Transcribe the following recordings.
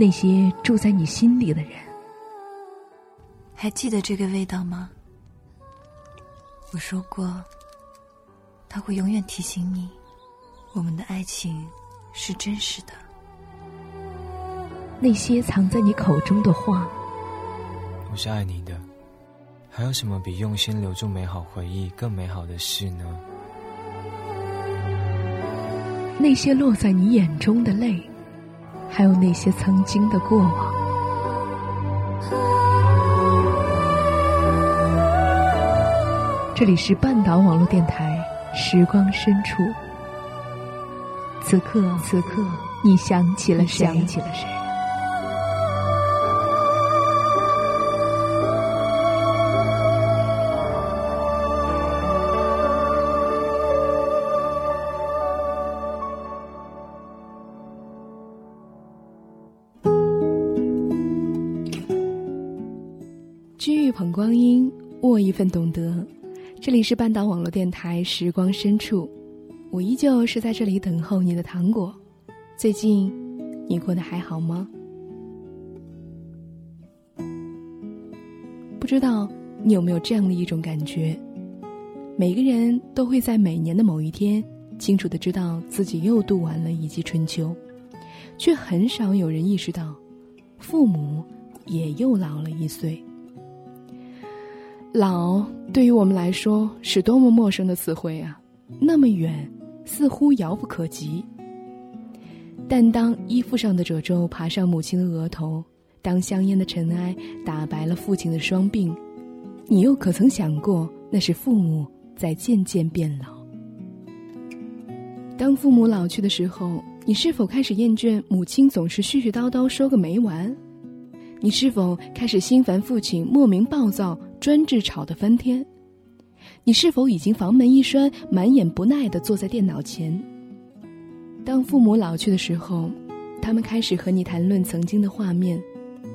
那些住在你心里的人。还记得这个味道吗？我说过，它会永远提醒你，我们的爱情是真实的。那些藏在你口中的话，我是爱你的。还有什么比用心留住美好回忆更美好的事呢？那些落在你眼中的泪，还有那些曾经的过往。这里是半岛网络电台，时光深处。此刻，此刻，你想起了谁？想起了谁？捧光阴，握一份懂得。这里是半岛网络电台，时光深处，我依旧是在这里等候你的糖果。最近，你过得还好吗？不知道你有没有这样的一种感觉：每个人都会在每年的某一天，清楚的知道自己又度完了一季春秋，却很少有人意识到，父母也又老了一岁。老对于我们来说是多么陌生的词汇啊，那么远，似乎遥不可及。但当衣服上的褶皱爬上母亲的额头，当香烟的尘埃打白了父亲的双鬓，你又可曾想过，那是父母在渐渐变老？当父母老去的时候，你是否开始厌倦母亲总是絮絮叨叨说个没完？你是否开始心烦父亲莫名暴躁？专制吵得翻天，你是否已经房门一栓，满眼不耐地坐在电脑前？当父母老去的时候，他们开始和你谈论曾经的画面，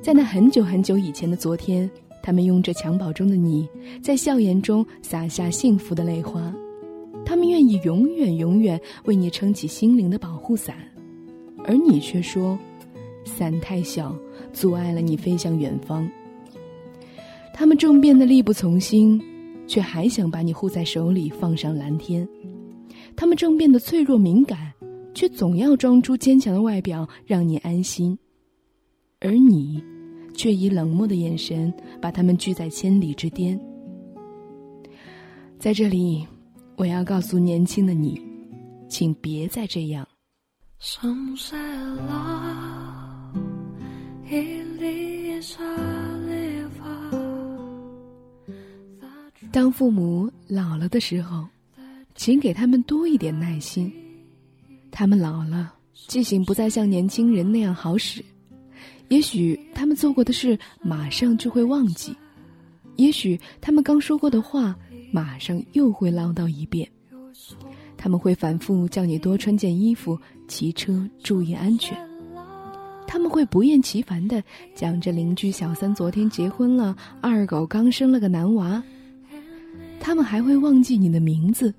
在那很久很久以前的昨天，他们拥着襁褓中的你，在笑颜中洒下幸福的泪花，他们愿意永远永远为你撑起心灵的保护伞，而你却说，伞太小，阻碍了你飞向远方。他们正变得力不从心，却还想把你护在手里，放上蓝天。他们正变得脆弱敏感，却总要装出坚强的外表，让你安心。而你，却以冷漠的眼神把他们拒在千里之巅。在这里，我要告诉年轻的你，请别再这样。当父母老了的时候，请给他们多一点耐心。他们老了，记性不再像年轻人那样好使。也许他们做过的事马上就会忘记，也许他们刚说过的话马上又会唠叨一遍。他们会反复叫你多穿件衣服，骑车注意安全。他们会不厌其烦的讲着邻居小三昨天结婚了，二狗刚生了个男娃。他们还会忘记你的名字，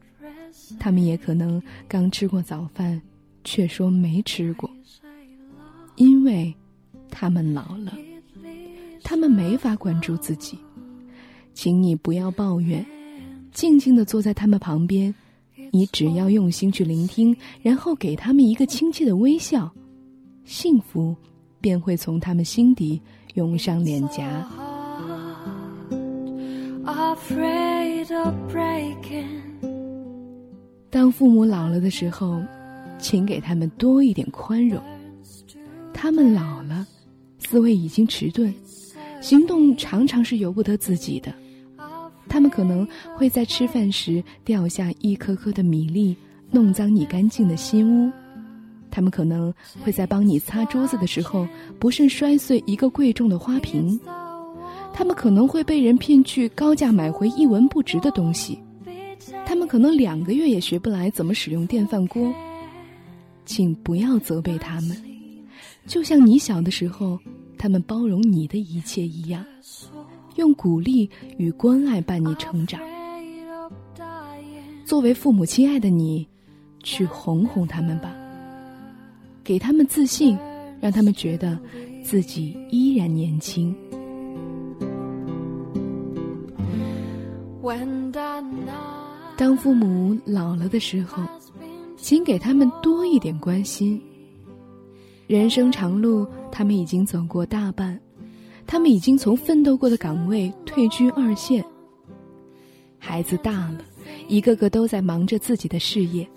他们也可能刚吃过早饭，却说没吃过，因为，他们老了，他们没法管住自己，请你不要抱怨，静静的坐在他们旁边，你只要用心去聆听，然后给他们一个亲切的微笑，幸福便会从他们心底涌上脸颊。当父母老了的时候，请给他们多一点宽容。他们老了，思维已经迟钝，行动常常是由不得自己的。他们可能会在吃饭时掉下一颗颗的米粒，弄脏你干净的新屋；他们可能会在帮你擦桌子的时候不慎摔碎一个贵重的花瓶。他们可能会被人骗去高价买回一文不值的东西，他们可能两个月也学不来怎么使用电饭锅。请不要责备他们，就像你小的时候，他们包容你的一切一样，用鼓励与关爱伴你成长。作为父母亲爱的你，去哄哄他们吧，给他们自信，让他们觉得自己依然年轻。当父母老了的时候，请给他们多一点关心。人生长路，他们已经走过大半，他们已经从奋斗过的岗位退居二线。孩子大了，一个个都在忙着自己的事业，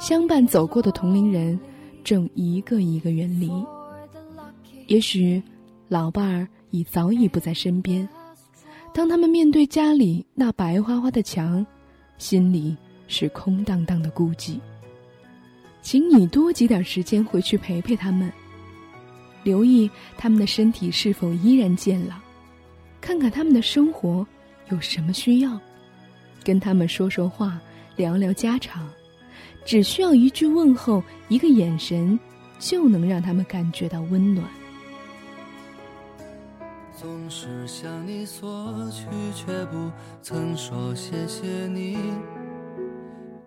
相伴走过的同龄人，正一个一个远离。也许，老伴儿已早已不在身边。当他们面对家里那白花花的墙，心里是空荡荡的孤寂。请你多挤点时间回去陪陪他们，留意他们的身体是否依然健朗，看看他们的生活有什么需要，跟他们说说话，聊聊家常，只需要一句问候，一个眼神，就能让他们感觉到温暖。总是向你索取，却不曾说谢谢你。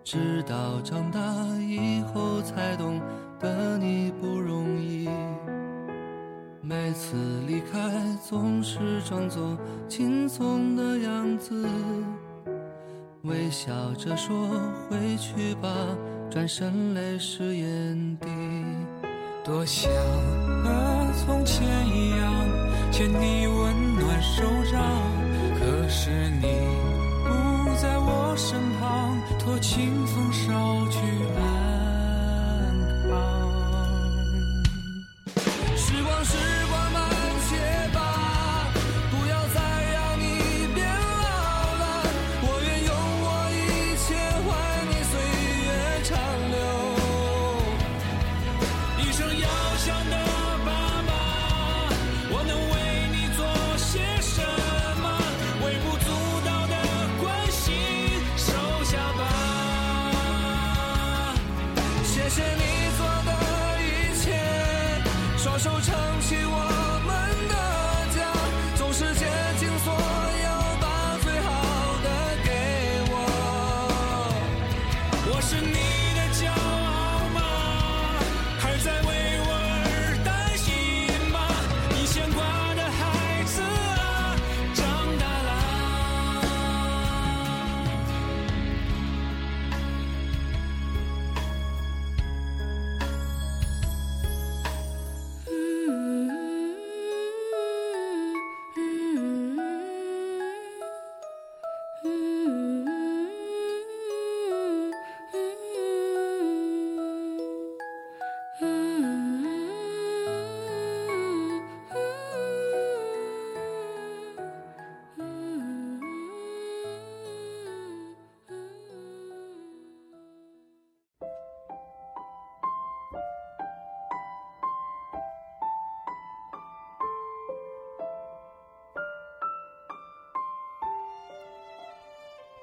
直到长大以后才懂得你不容易，每次离开总是装作轻松的样子，微笑着说回去吧，转身泪湿眼底。多想和从前一样牵你温暖手掌，可是你不。在我身旁，托清风捎去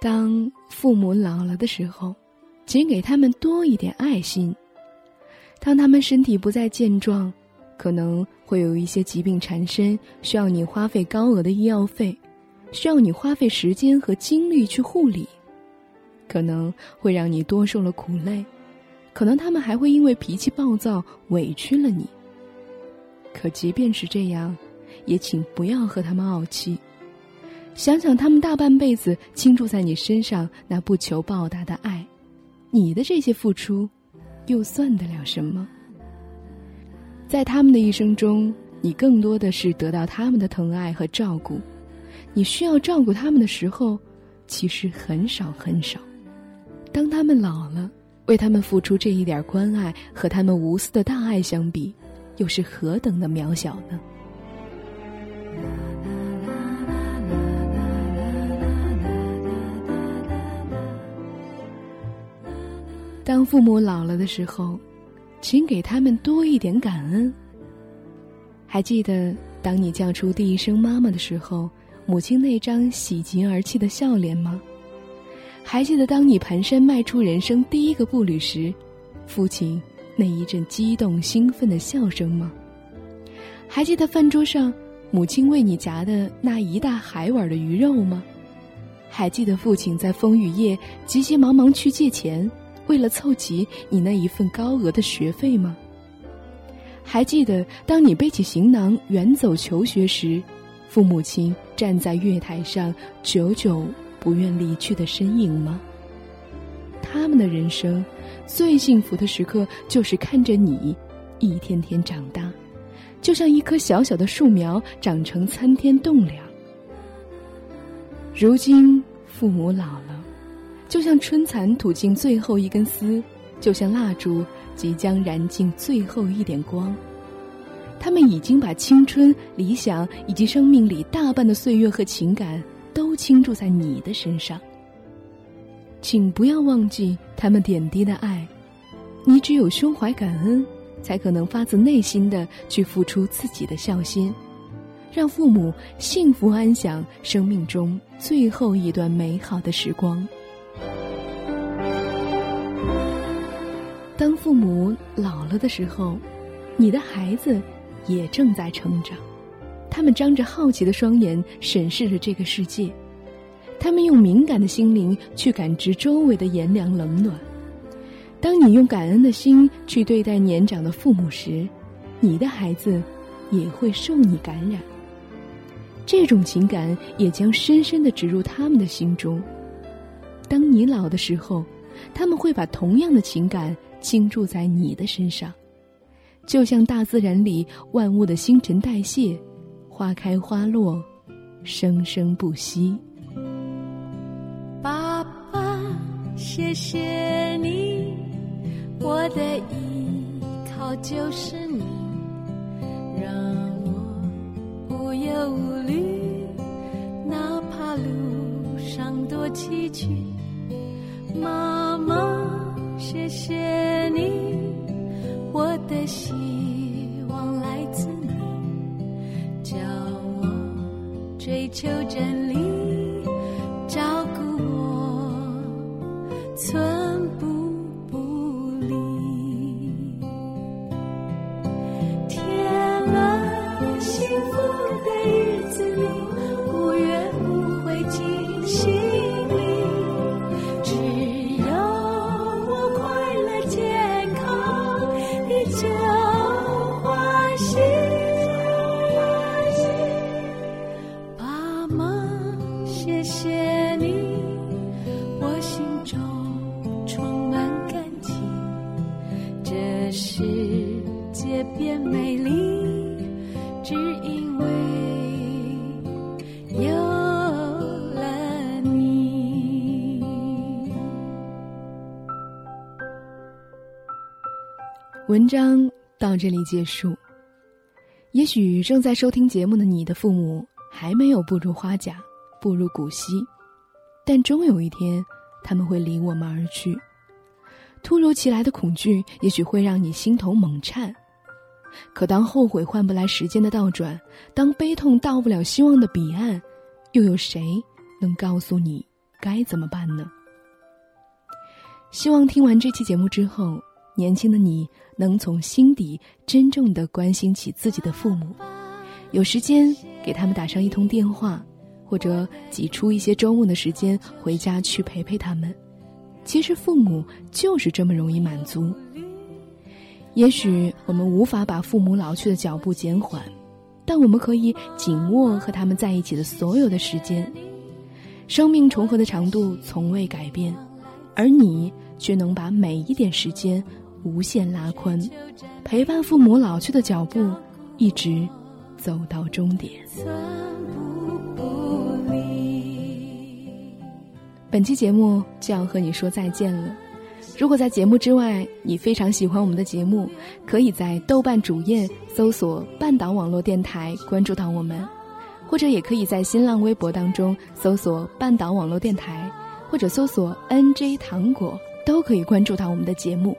当父母老了的时候，请给他们多一点爱心。当他们身体不再健壮，可能会有一些疾病缠身，需要你花费高额的医药费，需要你花费时间和精力去护理，可能会让你多受了苦累，可能他们还会因为脾气暴躁委屈了你。可即便是这样，也请不要和他们怄气。想想他们大半辈子倾注在你身上那不求报答的爱，你的这些付出，又算得了什么？在他们的一生中，你更多的是得到他们的疼爱和照顾。你需要照顾他们的时候，其实很少很少。当他们老了，为他们付出这一点关爱，和他们无私的大爱相比，又是何等的渺小呢？当父母老了的时候，请给他们多一点感恩。还记得当你叫出第一声“妈妈”的时候，母亲那张喜极而泣的笑脸吗？还记得当你蹒跚迈出人生第一个步履时，父亲那一阵激动兴奋的笑声吗？还记得饭桌上母亲为你夹的那一大海碗的鱼肉吗？还记得父亲在风雨夜急急忙忙去借钱？为了凑齐你那一份高额的学费吗？还记得当你背起行囊远走求学时，父母亲站在月台上久久不愿离去的身影吗？他们的人生最幸福的时刻，就是看着你一天天长大，就像一棵小小的树苗长成参天栋梁。如今父母老了，就像春蚕吐尽最后一根丝，就像蜡烛。即将燃尽最后一点光，他们已经把青春、理想以及生命里大半的岁月和情感都倾注在你的身上。请不要忘记他们点滴的爱，你只有胸怀感恩，才可能发自内心的去付出自己的孝心，让父母幸福安享生命中最后一段美好的时光。当父母老了的时候，你的孩子也正在成长。他们张着好奇的双眼审视着这个世界，他们用敏感的心灵去感知周围的炎凉冷暖。当你用感恩的心去对待年长的父母时，你的孩子也会受你感染。这种情感也将深深的植入他们的心中。当你老的时候，他们会把同样的情感。倾注在你的身上，就像大自然里万物的新陈代谢，花开花落，生生不息。爸爸，谢谢你，我的依靠就是你，让我无忧无虑，哪怕路上多崎岖。妈妈。谢谢你，我的希望来自你，叫我追求真理，文章到这里结束。也许正在收听节目的你的父母还没有步入花甲，步入古稀，但终有一天他们会离我们而去。突如其来的恐惧也许会让你心头猛颤，可当后悔换不来时间的倒转，当悲痛到不了希望的彼岸，又有谁能告诉你该怎么办呢？希望听完这期节目之后。年轻的你能从心底真正的关心起自己的父母，有时间给他们打上一通电话，或者挤出一些周末的时间回家去陪陪他们。其实父母就是这么容易满足。也许我们无法把父母老去的脚步减缓，但我们可以紧握和他们在一起的所有的时间。生命重合的长度从未改变，而你却能把每一点时间。无限拉宽，陪伴父母老去的脚步，一直走到终点。本期节目就要和你说再见了。如果在节目之外你非常喜欢我们的节目，可以在豆瓣主页搜索“半岛网络电台”关注到我们，或者也可以在新浪微博当中搜索“半岛网络电台”，或者搜索 “nj 糖果”，都可以关注到我们的节目。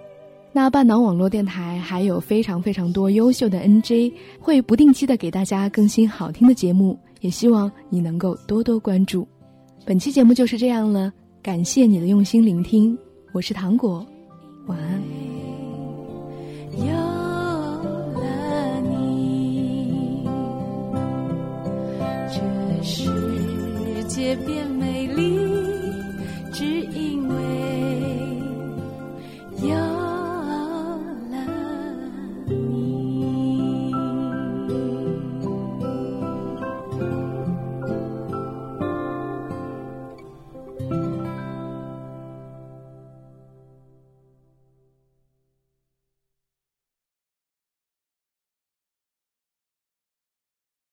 那半岛网络电台还有非常非常多优秀的 nj 会不定期的给大家更新好听的节目也希望你能够多多关注。本期节目就是这样了感谢你的用心聆听我是糖果晚安。有了你这世界变美